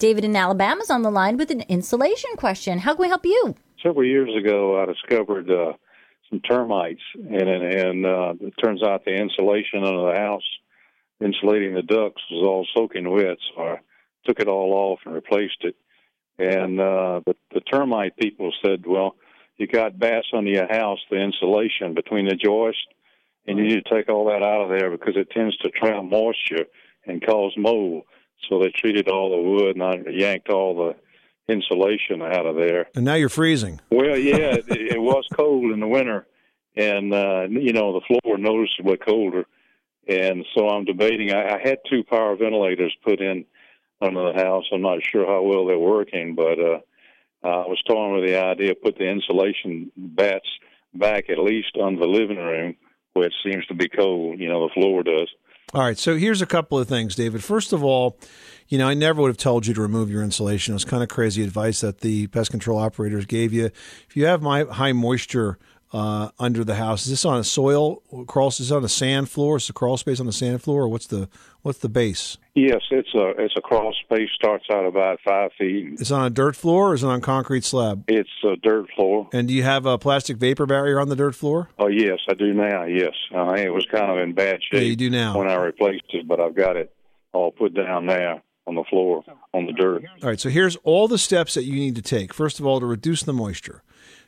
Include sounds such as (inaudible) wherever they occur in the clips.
David in Alabama is on the line with an insulation question. How can we help you? Several years ago, I discovered uh, some termites, and and uh, it turns out the insulation under the house, insulating the ducts, was all soaking wet. So I took it all off and replaced it. And uh, the, the termite people said, "Well, you got batts under your house, the insulation between the joists, and you need to take all that out of there because it tends to trap moisture and cause mold." So they treated all the wood, and I yanked all the insulation out of there. And now you're freezing. Well, yeah, (laughs) it, it was cold in the winter, and uh, you know the floor noticeably colder, and so I'm debating. I, I had two power ventilators put in under the house. I'm not sure how well they're working, but uh, I was toying with the idea of put the insulation batts back at least on the living room where it seems to be cold. You know, the floor does. All right, so here's a couple of things, David. First of all, you know, I never would have told you to remove your insulation. It was kind of crazy advice that the pest control operators gave you. If you have my high moisture uh, under the house, is this on a soil crawl? Is on a sand floor? Is the crawl space on the sand floor, or what's the what's the base? Yes, it's a it's a crawl space. Starts out about five feet. It's on a dirt floor, or is it on concrete slab? It's a dirt floor. And do you have a plastic vapor barrier on the dirt floor? Oh yes, I do now. Yes, uh, it was kind of in bad shape. Yeah, you do now. when I replaced it, but I've got it all put down now on the floor on the dirt. All right, so here's all the steps that you need to take. First of all, to reduce the moisture.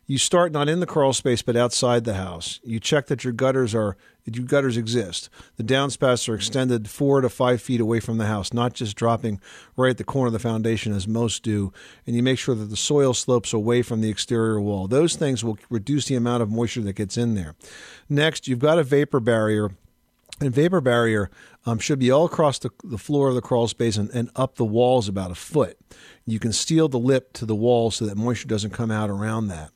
You start not in the crawl space but outside the house. You check that your gutters are your gutters exist. The downspouts are extended four to five feet away from the house, not just dropping right at the corner of the foundation as most do. And you make sure that the soil slopes away from the exterior wall. Those things will reduce the amount of moisture that gets in there. Next, you've got a vapor barrier and vapor barrier um, should be all across the, the floor of the crawl space and, and, up the walls about a foot. You can seal the lip to the wall so that moisture doesn't come out around that.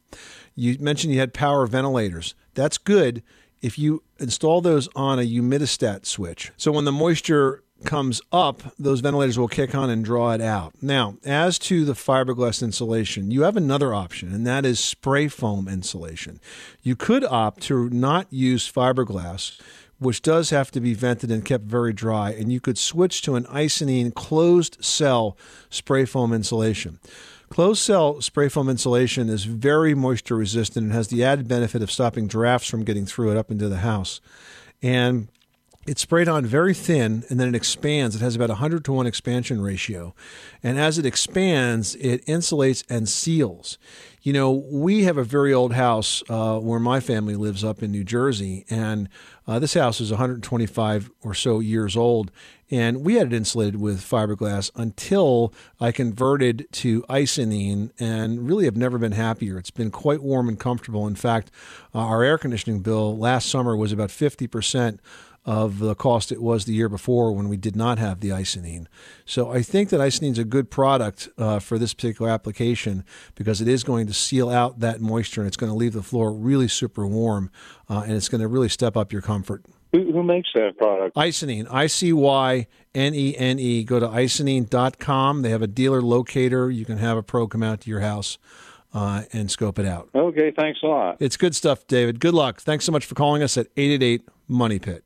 You mentioned you had power ventilators. That's good if you install those on a humidistat switch. So when the moisture comes up, those ventilators will kick on and draw it out. Now, as to the fiberglass insulation, you have another option, and that is spray foam insulation. You could opt to not use fiberglass which does have to be vented and kept very dry, and you could switch to an Icynene closed cell spray foam insulation. Closed cell spray foam insulation is very moisture resistant and has the added benefit of stopping drafts from getting through it up into the house. And it's sprayed on very thin and then it expands. It has about a 100 to 1 expansion ratio. And as it expands, it insulates and seals. You know, we have a very old house uh, where my family lives up in New Jersey, and uh, this house is 125 or so years old. And we had it insulated with fiberglass until I converted to Icynene and really have never been happier. It's been quite warm and comfortable. In fact, uh, our air conditioning bill last summer was about 50% of the cost it was the year before when we did not have the Icynene. So I think that Icynene is a good product uh, for this particular application because it is going to seal out that moisture and it's going to leave the floor really super warm uh, and it's going to really step up your comfort. Who, who makes that product? Icynene, I C Y N E N E. Go to icynene.com. They have a dealer locator. You can have a pro come out to your house. Uh, and scope it out. Okay, thanks a lot. It's good stuff, David. Good luck. Thanks so much for calling us at 888 Money Pit.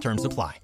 Terms apply.